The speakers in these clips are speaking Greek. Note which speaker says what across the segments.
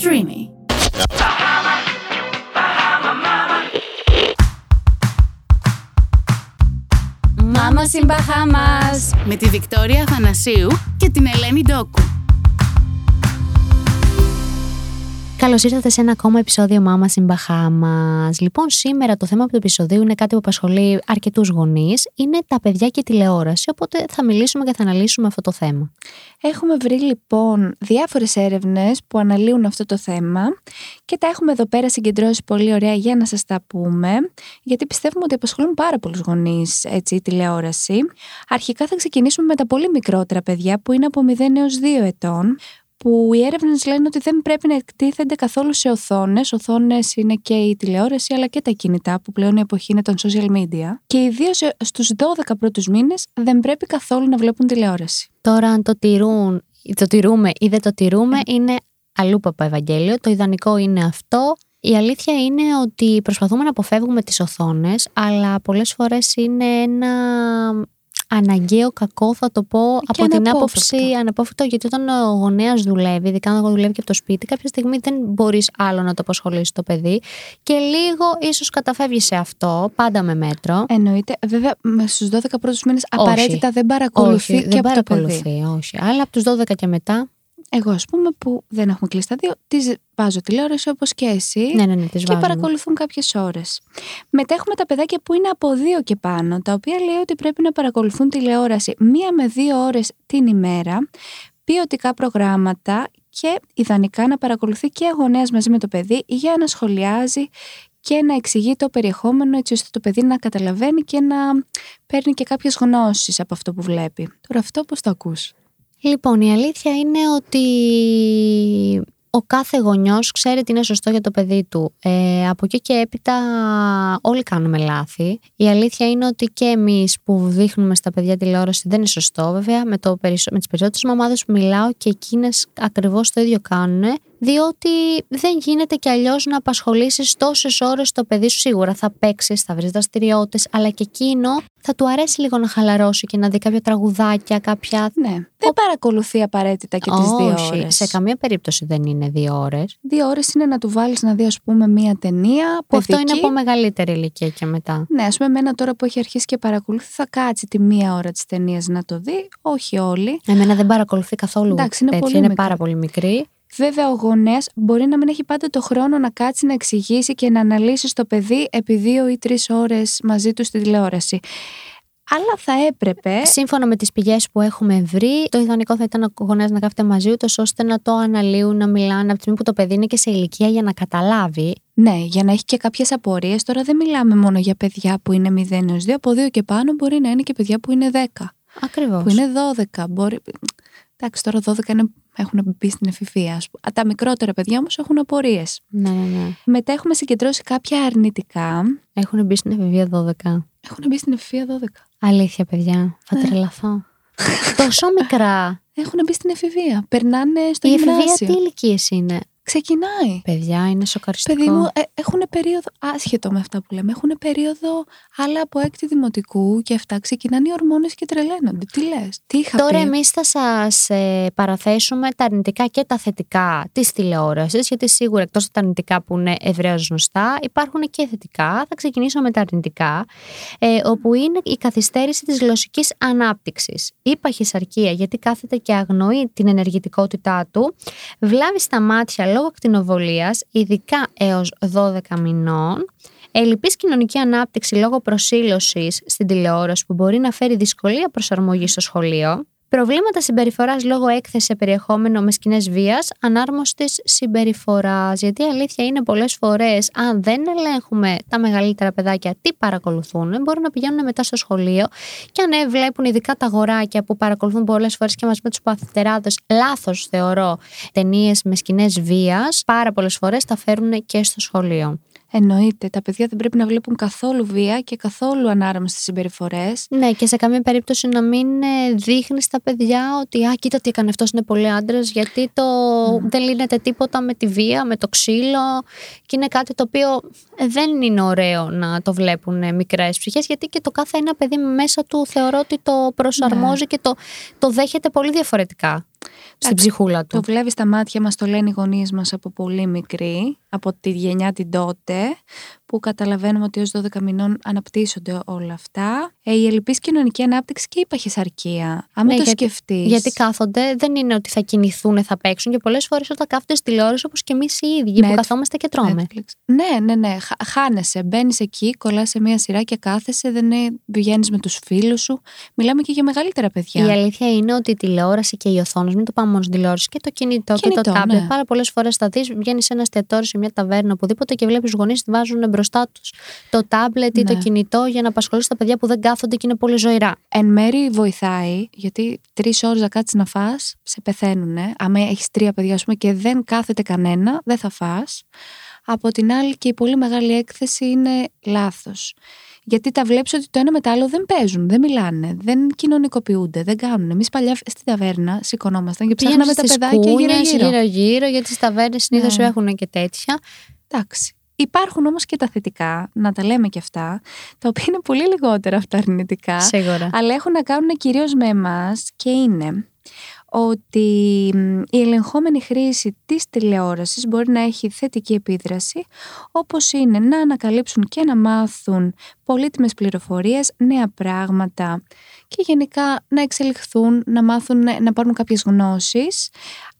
Speaker 1: Streamy.
Speaker 2: Μάμα στην Μπαχάμας.
Speaker 1: Με τη Βικτόρια Αθανασίου και την Ελένη Ντόκου.
Speaker 2: Καλώς ήρθατε σε ένα ακόμα επεισόδιο Μάμα in Bahamas. Λοιπόν, σήμερα το θέμα του επεισοδίου είναι κάτι που απασχολεί αρκετούς γονείς. Είναι τα παιδιά και η τηλεόραση. Οπότε θα μιλήσουμε και θα αναλύσουμε αυτό το θέμα.
Speaker 3: Έχουμε βρει λοιπόν διάφορες έρευνες που αναλύουν αυτό το θέμα και τα έχουμε εδώ πέρα συγκεντρώσει πολύ ωραία για να σας τα πούμε. Γιατί πιστεύουμε ότι απασχολούν πάρα πολλούς γονείς η τηλεόραση. Αρχικά θα ξεκινήσουμε με τα πολύ μικρότερα παιδιά που είναι από 0 έως 2 ετών που οι έρευνες λένε ότι δεν πρέπει να εκτίθενται καθόλου σε οθόνες. Οθόνες είναι και η τηλεόραση, αλλά και τα κινητά, που πλέον η εποχή είναι των social media. Και ιδίω στους 12 πρώτους μήνες δεν πρέπει καθόλου να βλέπουν τηλεόραση.
Speaker 2: Τώρα, αν το τηρούν, το τηρούμε ή δεν το τηρούμε, είναι αλλού παπα Ευαγγέλιο. Το ιδανικό είναι αυτό. Η αλήθεια είναι ότι προσπαθούμε να αποφεύγουμε τις οθόνες, αλλά πολλές φορές είναι ένα αναγκαίο κακό, θα το πω από την άποψη αναπόφευκτο, γιατί όταν ο γονέας δουλεύει, ειδικά αν δουλεύει και από το σπίτι, κάποια στιγμή δεν μπορείς άλλο να το απασχολήσεις το παιδί και λίγο ίσως καταφεύγει σε αυτό, πάντα με μέτρο.
Speaker 3: Εννοείται. Βέβαια, στους 12 πρώτους μήνες απαραίτητα δεν παρακολουθεί
Speaker 2: όχι,
Speaker 3: και
Speaker 2: δεν
Speaker 3: από
Speaker 2: παρακολουθεί,
Speaker 3: το παιδί.
Speaker 2: Όχι, αλλά από τους 12 και μετά.
Speaker 3: Εγώ, ας πούμε, που δεν έχουμε κλείσει τα δύο, τις βάζω τηλεόραση όπως και εσύ.
Speaker 2: Ναι, ναι, ναι, τις
Speaker 3: και
Speaker 2: βάζουμε.
Speaker 3: παρακολουθούν κάποιες ώρες. Μετά έχουμε τα παιδάκια που είναι από δύο και πάνω, τα οποία λέει ότι πρέπει να παρακολουθούν τηλεόραση μία με δύο ώρες την ημέρα, ποιοτικά προγράμματα και ιδανικά να παρακολουθεί και γονέας μαζί με το παιδί για να σχολιάζει και να εξηγεί το περιεχόμενο έτσι ώστε το παιδί να καταλαβαίνει και να παίρνει και κάποιες γνώσεις από αυτό που βλέπει. Τώρα αυτό πώς το ακούς;
Speaker 2: Λοιπόν, η αλήθεια είναι ότι ο κάθε γονιός ξέρει τι είναι σωστό για το παιδί του. Ε, από εκεί και έπειτα όλοι κάνουμε λάθη. Η αλήθεια είναι ότι και εμείς που δείχνουμε στα παιδιά τηλεόραση δεν είναι σωστό βέβαια. Με, το, περισσο- με τις περισσότερες μαμάδες που μιλάω και εκείνες ακριβώς το ίδιο κάνουν. Διότι δεν γίνεται κι αλλιώς να απασχολήσεις τόσες ώρες το παιδί σου. Σίγουρα θα παίξεις, θα βρεις δραστηριότητες, αλλά και εκείνο θα του αρέσει λίγο να χαλαρώσει και να δει κάποια τραγουδάκια, κάποια.
Speaker 3: Ναι, δεν παρακολουθεί απαραίτητα και τις δύο
Speaker 2: Όχι,
Speaker 3: ώρες.
Speaker 2: σε καμία περίπτωση δεν είναι δύο ώρες.
Speaker 3: Δύο ώρες είναι να του βάλεις να δει ας πούμε μία ταινία
Speaker 2: Που αυτό είναι
Speaker 3: παιδική.
Speaker 2: από μεγαλύτερη ηλικία και μετά.
Speaker 3: Ναι, ας πούμε, εμένα τώρα που έχει αρχίσει και παρακολουθεί, θα κάτσει τη μία ώρα της ταινίας να το δει. Όχι όλοι.
Speaker 2: Εμένα δεν παρακολουθεί καθόλου.
Speaker 3: Εντάξει, είναι
Speaker 2: τέτοιο,
Speaker 3: πολύ
Speaker 2: είναι
Speaker 3: μικρό.
Speaker 2: πάρα πολύ μικρή.
Speaker 3: Βέβαια, ο γονέας μπορεί να μην έχει πάντα το χρόνο να κάτσει να εξηγήσει και να αναλύσει το παιδί επί δύο ή τρεις ώρες μαζί του στη τηλεόραση. Αλλά θα έπρεπε.
Speaker 2: Σύμφωνα με τις πηγές που έχουμε βρει, το ιδανικό θα ήταν ο γονέας να κάθεται μαζί του, ώστε να το αναλύουν, να μιλάνε από τη στιγμή που το παιδί είναι και σε ηλικία για να καταλάβει.
Speaker 3: Ναι, για να έχει και κάποιες απορίες. Τώρα δεν μιλάμε μόνο για παιδιά που είναι 0 έω 2. Από 2 και πάνω μπορεί να είναι και παιδιά που είναι 10.
Speaker 2: Ακριβώς.
Speaker 3: Που είναι 12. Μπορεί... Εντάξει, τώρα 12 είναι... έχουν μπει στην εφηβεία. ας πούμε. Α, Τα μικρότερα παιδιά όμως έχουν απορίες.
Speaker 2: Ναι, ναι, ναι.
Speaker 3: Μετά έχουμε συγκεντρώσει κάποια αρνητικά.
Speaker 2: Έχουν μπει στην εφηβεία 12.
Speaker 3: Έχουν μπει στην εφηβεία 12.
Speaker 2: Αλήθεια, παιδιά. Θα
Speaker 3: Ναι.
Speaker 2: τρελαθώ. Τόσο μικρά.
Speaker 3: Έχουν μπει στην εφηβεία. Περνάνε στο
Speaker 2: Η εφηβεία
Speaker 3: γυμνάσιο.
Speaker 2: τι ηλικίες είναι;
Speaker 3: Ξεκινάει.
Speaker 2: Παιδιά, είναι σοκαριστικό.
Speaker 3: Παιδί μου, ε, έχουν περίοδο, άσχετο με αυτά που λέμε, έχουν περίοδο άλλα από έκτη δημοτικού και αυτά ξεκινάνε οι ορμόνες και τρελαίνονται. Τι λες, τι είχα
Speaker 2: Τώρα
Speaker 3: πει;
Speaker 2: εμείς θα σας παραθέσουμε τα αρνητικά και τα θετικά της τηλεόρασης, γιατί σίγουρα εκτός από τα αρνητικά που είναι ευρέως γνωστά, υπάρχουν και θετικά. Θα ξεκινήσω με τα αρνητικά, ε, όπου είναι η καθυστέρηση της γλωσσικής ανάπτυξης. Η παχυσαρκία, γιατί κάθεται και αγνοεί την ενεργητικότητά του, βλάβει στα μάτια λόγω ακτινοβολίας, ειδικά έως 12 μηνών, Ελλειπής κοινωνική ανάπτυξη λόγω προσήλωσης στην τηλεόραση που μπορεί να φέρει δυσκολία προσαρμογής στο σχολείο. Προβλήματα συμπεριφοράς λόγω έκθεση σε περιεχόμενο με σκηνές βίας, ανάρμοστης συμπεριφοράς. Γιατί η αλήθεια είναι πολλές φορές, αν δεν ελέγχουμε τα μεγαλύτερα παιδάκια τι παρακολουθούν, μπορούν να πηγαίνουν μετά στο σχολείο και αν ε, βλέπουν ειδικά τα αγοράκια που παρακολουθούν πολλές φορές και μαζί με τους παθητεράδες, λάθος θεωρώ, ταινίες με σκηνές βίας, πάρα πολλές φορές τα φέρουν και στο σχολείο.
Speaker 3: Εννοείται, τα παιδιά δεν πρέπει να βλέπουν καθόλου βία και καθόλου ανάρμοστες συμπεριφορές.
Speaker 2: Ναι, και σε καμία περίπτωση να μην ε, δείχνεις στα παιδιά ότι Α, κοίτα τι έκανε αυτός, είναι πολύ άντρας, γιατί το δεν λύνεται τίποτα με τη βία, με το ξύλο. Και είναι κάτι το οποίο ε, δεν είναι ωραίο να το βλέπουν μικρές ψυχές, γιατί και το κάθε ένα παιδί μέσα του θεωρώ ότι το προσαρμόζει και το, το δέχεται πολύ διαφορετικά. στην ψυχούλα του.
Speaker 3: Το βλέπει στα μάτια μας, το λένε οι γονείς μας από πολύ μικρή, από τη γενιά την τότε, που καταλαβαίνουμε ότι ω 12 μηνών αναπτύσσονται όλα αυτά. Ε, η ελληπή κοινωνική ανάπτυξη και η παχυσαρκία. Αν
Speaker 2: Ναι,
Speaker 3: το
Speaker 2: γιατί-
Speaker 3: σκεφτείς.
Speaker 2: Γιατί κάθονται, δεν είναι ότι θα κινηθούν, θα παίξουν και πολλές φορές όταν κάθονται στη τηλεόραση όπως και εμείς οι ίδιοι που
Speaker 3: Netflix.
Speaker 2: καθόμαστε και τρώμε.
Speaker 3: Netflix. Ναι, ναι, ναι. Χα- Χάνεσαι. Μπαίνεις εκεί, κολλάς σε μία σειρά και κάθεσαι. Δεν βγαίνεις με τους φίλους σου. Μιλάμε και για μεγαλύτερα παιδιά.
Speaker 2: Η αλήθεια είναι ότι η τηλεόραση και οι οθόνε, μην το πάμε μόνο στην τηλεόραση, και το κινητό, και
Speaker 3: Κινητό,
Speaker 2: το τάμπλετ.
Speaker 3: ναι.
Speaker 2: Πάρα πολλές φορές θα δεις, βγαίνεις σε ένα εστιατόριο, σε μια ταβέρνα, οπουδήποτε και βλέπεις γονείς βάζουν μπροστά τους το τάμπλετ ή το
Speaker 3: Ναι.
Speaker 2: κινητό για να απασχολήσει τα παιδιά που δεν κάθονται και είναι πολύ ζωηρά.
Speaker 3: Εν μέρη βοηθάει, γιατί τρεις ώρες να κάτσεις να φά, σε πεθαίνουνε. Άμα έχεις τρία παιδιά, ας πούμε, και δεν κάθεται κανένα, δεν θα φας. Από την άλλη, και η πολύ μεγάλη έκθεση είναι λάθος. Γιατί τα βλέπεις ότι το ένα με το άλλο δεν παίζουν, δεν μιλάνε, δεν κοινωνικοποιούνται, δεν κάνουν. Εμείς παλιά στην ταβέρνα σηκωνόμασταν και ψάχναμε τα παιδάκια γύρω-γύρω.
Speaker 2: γύρω-γύρω, γιατί στις ταβέρνες συνήθως
Speaker 3: Ναι.
Speaker 2: έχουν και τέτοια.
Speaker 3: Εντάξει. Υπάρχουν όμως και τα θετικά, να τα λέμε και αυτά, τα οποία είναι πολύ λιγότερα από τα αρνητικά,
Speaker 2: Σίγουρα.
Speaker 3: αλλά έχουν να κάνουν κυρίως με εμάς και είναι ότι μ, η ελεγχόμενη χρήση της τηλεόρασης μπορεί να έχει θετική επίδραση, όπως είναι να ανακαλύψουν και να μάθουν πολύτιμες πληροφορίες, νέα πράγματα και γενικά να εξελιχθούν, να μάθουν, να πάρουν κάποιες γνώσεις,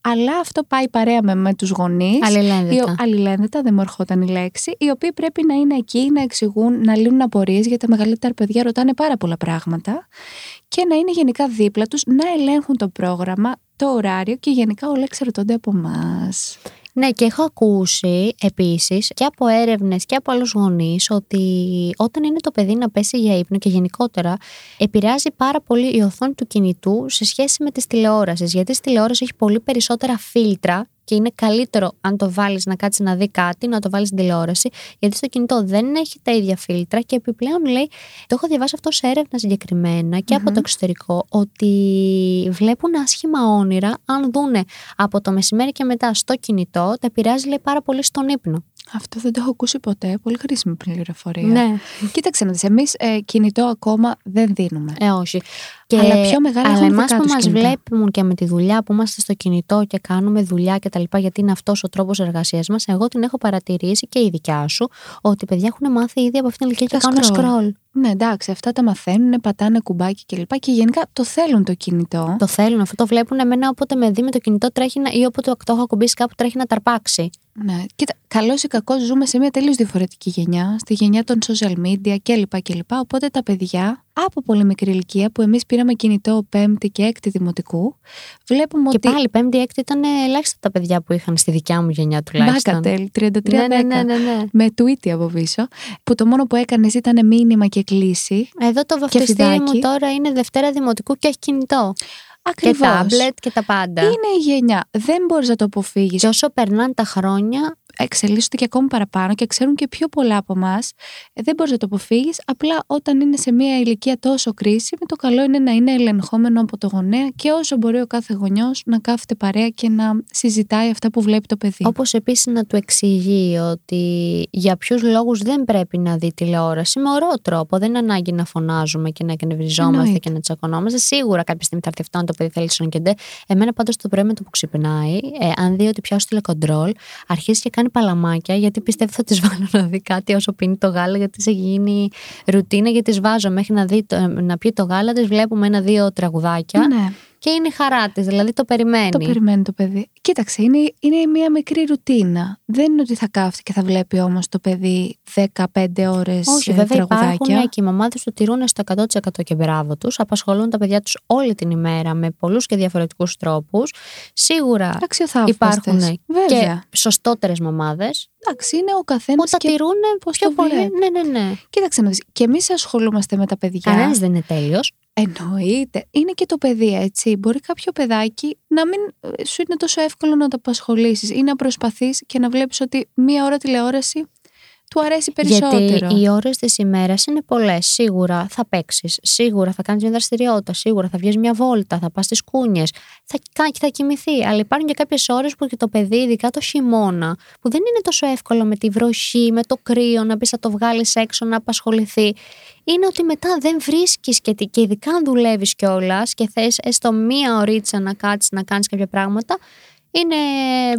Speaker 3: αλλά αυτό πάει παρέα με, με τους γονείς
Speaker 2: Αλληλένδετα.
Speaker 3: οι ο- αλληλένδετα, δεν μου ερχόταν η λέξη, οι οποίοι πρέπει να είναι εκεί, να εξηγούν, να λύνουν απορίες, γιατί τα μεγαλύτερα παιδιά ρωτάνε πάρα πολλά πράγματα και να είναι γενικά δίπλα τους, να ελέγχουν το πρόγραμμα, το ωράριο και γενικά όλα εξαρτώνται από εμάς.
Speaker 2: Ναι, και έχω ακούσει επίσης και από έρευνες και από άλλους γονείς ότι όταν είναι το παιδί να πέσει για ύπνο και γενικότερα επηρεάζει πάρα πολύ η οθόνη του κινητού σε σχέση με τις τηλεόραση. Γιατί στη τηλεόραση έχει πολύ περισσότερα φίλτρα και είναι καλύτερο αν το βάλεις να κάτσεις να δει κάτι, να το βάλεις στην τηλεόραση. Γιατί στο κινητό δεν έχει τα ίδια φίλτρα και επιπλέον λέει, το έχω διαβάσει αυτό σε έρευνα συγκεκριμένα και από το εξωτερικό, ότι βλέπουν άσχημα όνειρα αν δούνε από το μεσημέρι και μετά στο κινητό, τα επηρεάζει λέει πάρα πολύ στον ύπνο.
Speaker 3: Αυτό δεν το έχω ακούσει ποτέ. Πολύ χρήσιμη πληροφορία.
Speaker 2: Ναι.
Speaker 3: Κοίταξε να δεις, εμείς ε, κινητό ακόμα δεν δίνουμε.
Speaker 2: Ε, όχι.
Speaker 3: Αλλά πιο μεγάλα
Speaker 2: αλλά
Speaker 3: έχουν
Speaker 2: εμάς
Speaker 3: δικά
Speaker 2: που
Speaker 3: τους
Speaker 2: μας
Speaker 3: κινητά.
Speaker 2: βλέπουν και με τη δουλειά που είμαστε στο κινητό και κάνουμε δουλειά και τα λοιπά, γιατί είναι αυτός ο τρόπος εργασίας μας, εγώ την έχω παρατηρήσει και η δικιά σου, ότι οι παιδιά έχουν μάθει ήδη από αυτήν την ηλικία και
Speaker 3: Τα
Speaker 2: κάνουν
Speaker 3: scroll.
Speaker 2: scroll.
Speaker 3: Ναι, εντάξει, αυτά τα μαθαίνουν, πατάνε κουμπάκι κλπ. Και γενικά το θέλουν το κινητό.
Speaker 2: Το θέλουν αυτό, το βλέπουν εμένα όποτε με δει με το κινητό τρέχει να, ή όποτε το έχω ακουμπήσει κάπου τρέχει να ταρπάξει.
Speaker 3: Ναι, κοίτα, καλός ή κακός ζούμε σε μια τελείως διαφορετική γενιά, στη γενιά των social media κλπ. κλπ. Οπότε τα παιδιά από πολύ μικρή ηλικία που εμείς πήραμε κινητό πέμπτη και έκτη δημοτικού, βλέπουμε
Speaker 2: Και
Speaker 3: ότι.
Speaker 2: πάλι πέμπτη, έκτη ήταν ελάχιστα τα παιδιά που είχαν στη δικιά μου γενιά τουλάχιστον.
Speaker 3: Μπάκατελ, 33
Speaker 2: Ναι, ναι, ναι, ναι, ναι.
Speaker 3: Με tweet από πίσω, που το μόνο που έκανες ήταν μήνυμα και κλίση.
Speaker 2: Εδώ το βαφτιστήρι
Speaker 3: φιδάκι.
Speaker 2: μου τώρα είναι Δευτέρα Δημοτικού και έχει κινητό.
Speaker 3: Ακριβώς.
Speaker 2: Και τάμπλετ και τα πάντα.
Speaker 3: Είναι η γενιά. Δεν μπορείς να το αποφύγεις.
Speaker 2: Και όσο περνάνε τα χρόνια,
Speaker 3: εξελίσσονται και ακόμη παραπάνω και ξέρουν και πιο πολλά από εμάς. Δεν μπορείς να το αποφύγεις. Απλά όταν είναι σε μια ηλικία τόσο κρίσιμη, το καλό είναι να είναι ελεγχόμενο από το γονέα και όσο μπορεί ο κάθε γονιός να κάθεται παρέα και να συζητάει αυτά που βλέπει το παιδί.
Speaker 2: Όπως επίσης να του εξηγεί ότι για ποιους λόγους δεν πρέπει να δει τηλεόραση με ωραίο τρόπο. Δεν είναι ανάγκη να φωνάζουμε και να εκνευριζόμαστε
Speaker 3: Εννοείται.
Speaker 2: και να τσακωνόμαστε. Σίγουρα κάποια στιγμή θα έρθει αυτό αν το παιδί θέλει να κεντέ. Εμένα πάντως το πρωί με το που ξυπνάει, ε, αν δει ότι πιάσω τηλεκοντρόλ, αρχίζει και κάνει παλαμάκια γιατί πιστεύει θα τη βάλω να δει κάτι όσο πίνει το γάλα, γιατί σε γίνει ρουτίνα. Γιατί τη βάζω μέχρι να, δει, το- να πιει το γάλα, τη βλέπουμε ένα-δύο τραγουδάκια
Speaker 3: Ναι,
Speaker 2: και είναι η χαρά της. Δηλαδή το περιμένει.
Speaker 3: το περιμένει το παιδί. Κοίταξε, είναι, είναι μια μικρή ρουτίνα. Δεν είναι ότι θα κάθεται και θα βλέπει όμως το παιδί 15 ώρες
Speaker 2: Όχι, βέβαια
Speaker 3: τραγουδάκια.
Speaker 2: υπάρχουν και οι μαμάδες του τηρούν στο 100% και μπράβο τους. Απασχολούν τα παιδιά τους όλη την ημέρα με πολλούς και διαφορετικούς τρόπους. Σίγουρα
Speaker 3: Αξιοθαύμαστες.
Speaker 2: υπάρχουν
Speaker 3: Βέβαια.
Speaker 2: και σωστότερες μαμάδες
Speaker 3: Εντάξει, είναι ο καθένας.
Speaker 2: που τα τηρούν
Speaker 3: πώς
Speaker 2: πιο
Speaker 3: το
Speaker 2: πολύ.
Speaker 3: βλέπει.
Speaker 2: Ναι, ναι, ναι.
Speaker 3: Κοίταξε να δεις, και εμείς ασχολούμαστε με τα παιδιά.
Speaker 2: Κανένας δεν είναι τέλειος.
Speaker 3: Εννοείται. Είναι και το παιδί, έτσι. Μπορεί κάποιο παιδάκι να μην ε, σου είναι τόσο εύκολο να το απασχολήσεις ή να προσπαθείς και να βλέπεις ότι μία ώρα τηλεόραση του αρέσει περισσότερο.
Speaker 2: Γιατί οι ώρες της ημέρας είναι πολλές. Σίγουρα θα παίξεις, σίγουρα θα κάνεις μια δραστηριότητα, σίγουρα θα βγεις μια βόλτα, θα πας στις κούνιες, θα, θα κοιμηθεί. Αλλά υπάρχουν και κάποιες ώρες που και το παιδί, ειδικά το χειμώνα, που δεν είναι τόσο εύκολο με τη βροχή, με το κρύο, να πεις θα το βγάλεις έξω, να απασχοληθεί. Είναι ότι μετά δεν βρίσκεις και, και ειδικά αν δουλεύεις κιόλας και θες έστω μία ωρίτσα να κάτσεις να κάνεις κάποια πράγματα, είναι,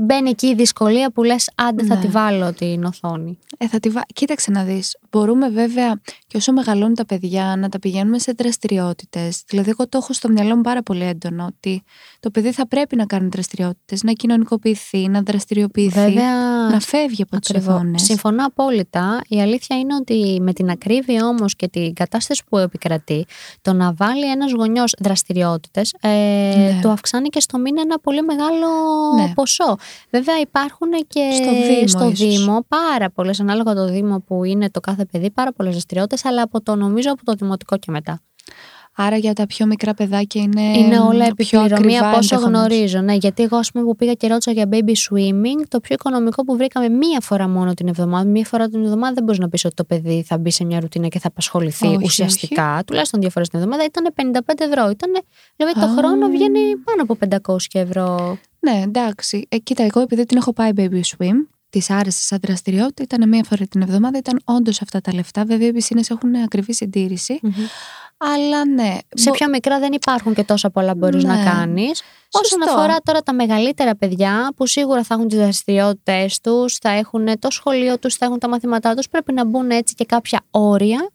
Speaker 2: μπαίνει εκεί η δυσκολία που λες άντε θα
Speaker 3: Ναι.
Speaker 2: τη βάλω την οθόνη.
Speaker 3: Ε, θα τη βα... Κοίταξε να δεις, μπορούμε βέβαια και όσο μεγαλώνουν τα παιδιά να τα πηγαίνουμε σε δραστηριότητες. Δηλαδή εγώ το έχω στο μυαλό μου πάρα πολύ έντονο ότι το παιδί θα πρέπει να κάνει δραστηριότητες, να κοινωνικοποιηθεί, να δραστηριοποιηθεί,
Speaker 2: Βέβαια,
Speaker 3: να φεύγει από τις
Speaker 2: ακριβώς.
Speaker 3: οθόνες.
Speaker 2: Συμφωνώ απόλυτα. Η αλήθεια είναι ότι με την ακρίβεια όμως και την κατάσταση που επικρατεί, το να βάλει ένας γονιός δραστηριότητες ε,
Speaker 3: Ναι.
Speaker 2: του αυξάνει και στο μήνα ένα πολύ μεγάλο
Speaker 3: Ναι.
Speaker 2: ποσό. Βέβαια υπάρχουν και
Speaker 3: Στο Δήμο
Speaker 2: στο
Speaker 3: ίσως.
Speaker 2: Δήμο πάρα πολλές, ανάλογα το Δήμο που είναι το κάθε παιδί, πάρα πολλές δραστηριότητες, αλλά από το νομίζω από το δημοτικό και μετά.
Speaker 3: Άρα για τα πιο μικρά παιδάκια είναι,
Speaker 2: Είναι όλα
Speaker 3: Ε, πιο
Speaker 2: επιπληρωμή
Speaker 3: ακριβά
Speaker 2: από όσο
Speaker 3: ενδεχομένως.
Speaker 2: γνωρίζω. Ναι, γιατί εγώ, ας πούμε, που πήγα και ρώτησα για baby swimming, το πιο οικονομικό που βρήκαμε μία φορά μόνο την εβδομάδα. Μία φορά την εβδομάδα δεν μπορείς να πεις ότι το παιδί θα μπει σε μια ρουτίνα και θα απασχοληθεί
Speaker 3: Όχι,
Speaker 2: ουσιαστικά. Τουλάχιστον δύο φορές την εβδομάδα ήταν 55 ευρώ. Ήτανε, δηλαδή το
Speaker 3: Α.
Speaker 2: χρόνο βγαίνει πάνω από 500 ευρώ.
Speaker 3: Ναι, εντάξει. Ε, κοίτα, εγώ επειδή την έχω πάει baby swim, της άρεσε σαν δραστηριότητα, ήταν μία φορά την εβδομάδα, ήταν όντως αυτά τα λεφτά. Βέβαια, οι πισίνε έχουν ακριβή συντήρηση. Αλλά ναι.
Speaker 2: Σε
Speaker 3: μπο-
Speaker 2: πιο μικρά δεν υπάρχουν και τόσα πολλά μπορείς
Speaker 3: Ναι.
Speaker 2: να κάνεις. Όσον
Speaker 3: Σωστό.
Speaker 2: αφορά τώρα τα μεγαλύτερα παιδιά, που σίγουρα θα έχουν τις δραστηριότητες τους, θα έχουν το σχολείο τους, θα έχουν τα μαθήματά τους, πρέπει να μπουν έτσι και κάποια όρια,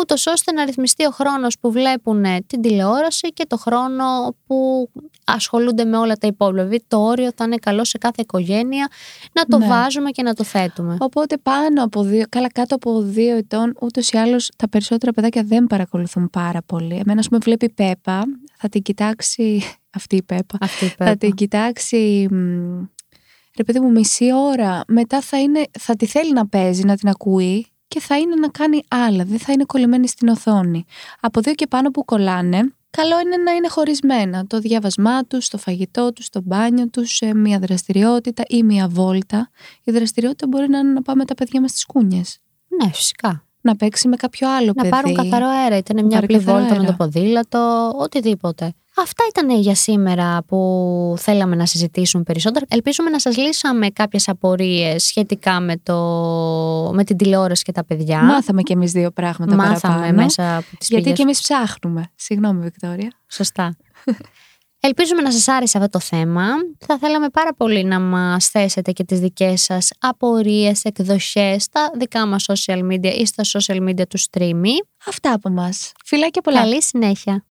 Speaker 2: ούτως ώστε να ρυθμιστεί ο χρόνος που βλέπουν την τηλεόραση και το χρόνο που ασχολούνται με όλα τα υπόλοιπα. Δηλαδή, το όριο θα είναι καλό σε κάθε οικογένεια να το
Speaker 3: Ναι.
Speaker 2: βάζουμε και να το θέτουμε.
Speaker 3: Οπότε πάνω από δύο, καλά κάτω από δύο ετών, ούτως ή άλλως τα περισσότερα παιδάκια δεν παρακολουθούν πάρα πολύ. Εμένα, ας πούμε, βλέπει η Πέπα, θα την κοιτάξει. Αυτή η Πέπα.
Speaker 2: Αυτή η
Speaker 3: Θα
Speaker 2: Πέπα.
Speaker 3: την κοιτάξει. μ, Ρε παιδί μου, μισή ώρα. Μετά θα, είναι, θα τη θέλει να παίζει, να την ακούει και θα είναι να κάνει άλλα. Δεν θα είναι κολλημένη στην οθόνη. Από δύο και πάνω που κολλάνε, καλό είναι να είναι χωρισμένα. Το διάβασμά τους, το φαγητό τους, το μπάνιο τους, σε μια δραστηριότητα ή μια βόλτα. Η δραστηριότητα μπορεί να είναι να πάμε τα παιδιά μας στις κούνιες.
Speaker 2: Ναι, φυσικά.
Speaker 3: Να παίξει με κάποιο άλλο
Speaker 2: Να
Speaker 3: παιδί.
Speaker 2: πάρουν καθαρό αέρα, είτε είναι
Speaker 3: Να
Speaker 2: μια
Speaker 3: πάρει
Speaker 2: απλή
Speaker 3: καθαρό
Speaker 2: βόλτα με
Speaker 3: αέρα.
Speaker 2: το ποδήλατο, οτιδήποτε. Αυτά ήταν για σήμερα που θέλαμε να συζητήσουμε περισσότερο. Ελπίζουμε να σας λύσαμε κάποιες απορίες σχετικά με, το... με την τηλεόραση και τα παιδιά.
Speaker 3: Μάθαμε κι εμείς δύο πράγματα
Speaker 2: Μάθαμε
Speaker 3: παραπάνω.
Speaker 2: μέσα από τις
Speaker 3: Γιατί
Speaker 2: πηγές.
Speaker 3: και εμείς ψάχνουμε. Συγγνώμη, Βικτόρια.
Speaker 2: Σωστά. Ελπίζουμε να σας άρεσε αυτό το θέμα. Θα θέλαμε πάρα πολύ να μας θέσετε και τις δικές σας απορίες, εκδοχές στα δικά μας social media ή στα social media του streamy.
Speaker 3: Αυτά από μας. Φιλάκια πολλά.
Speaker 2: Καλή συνέχεια.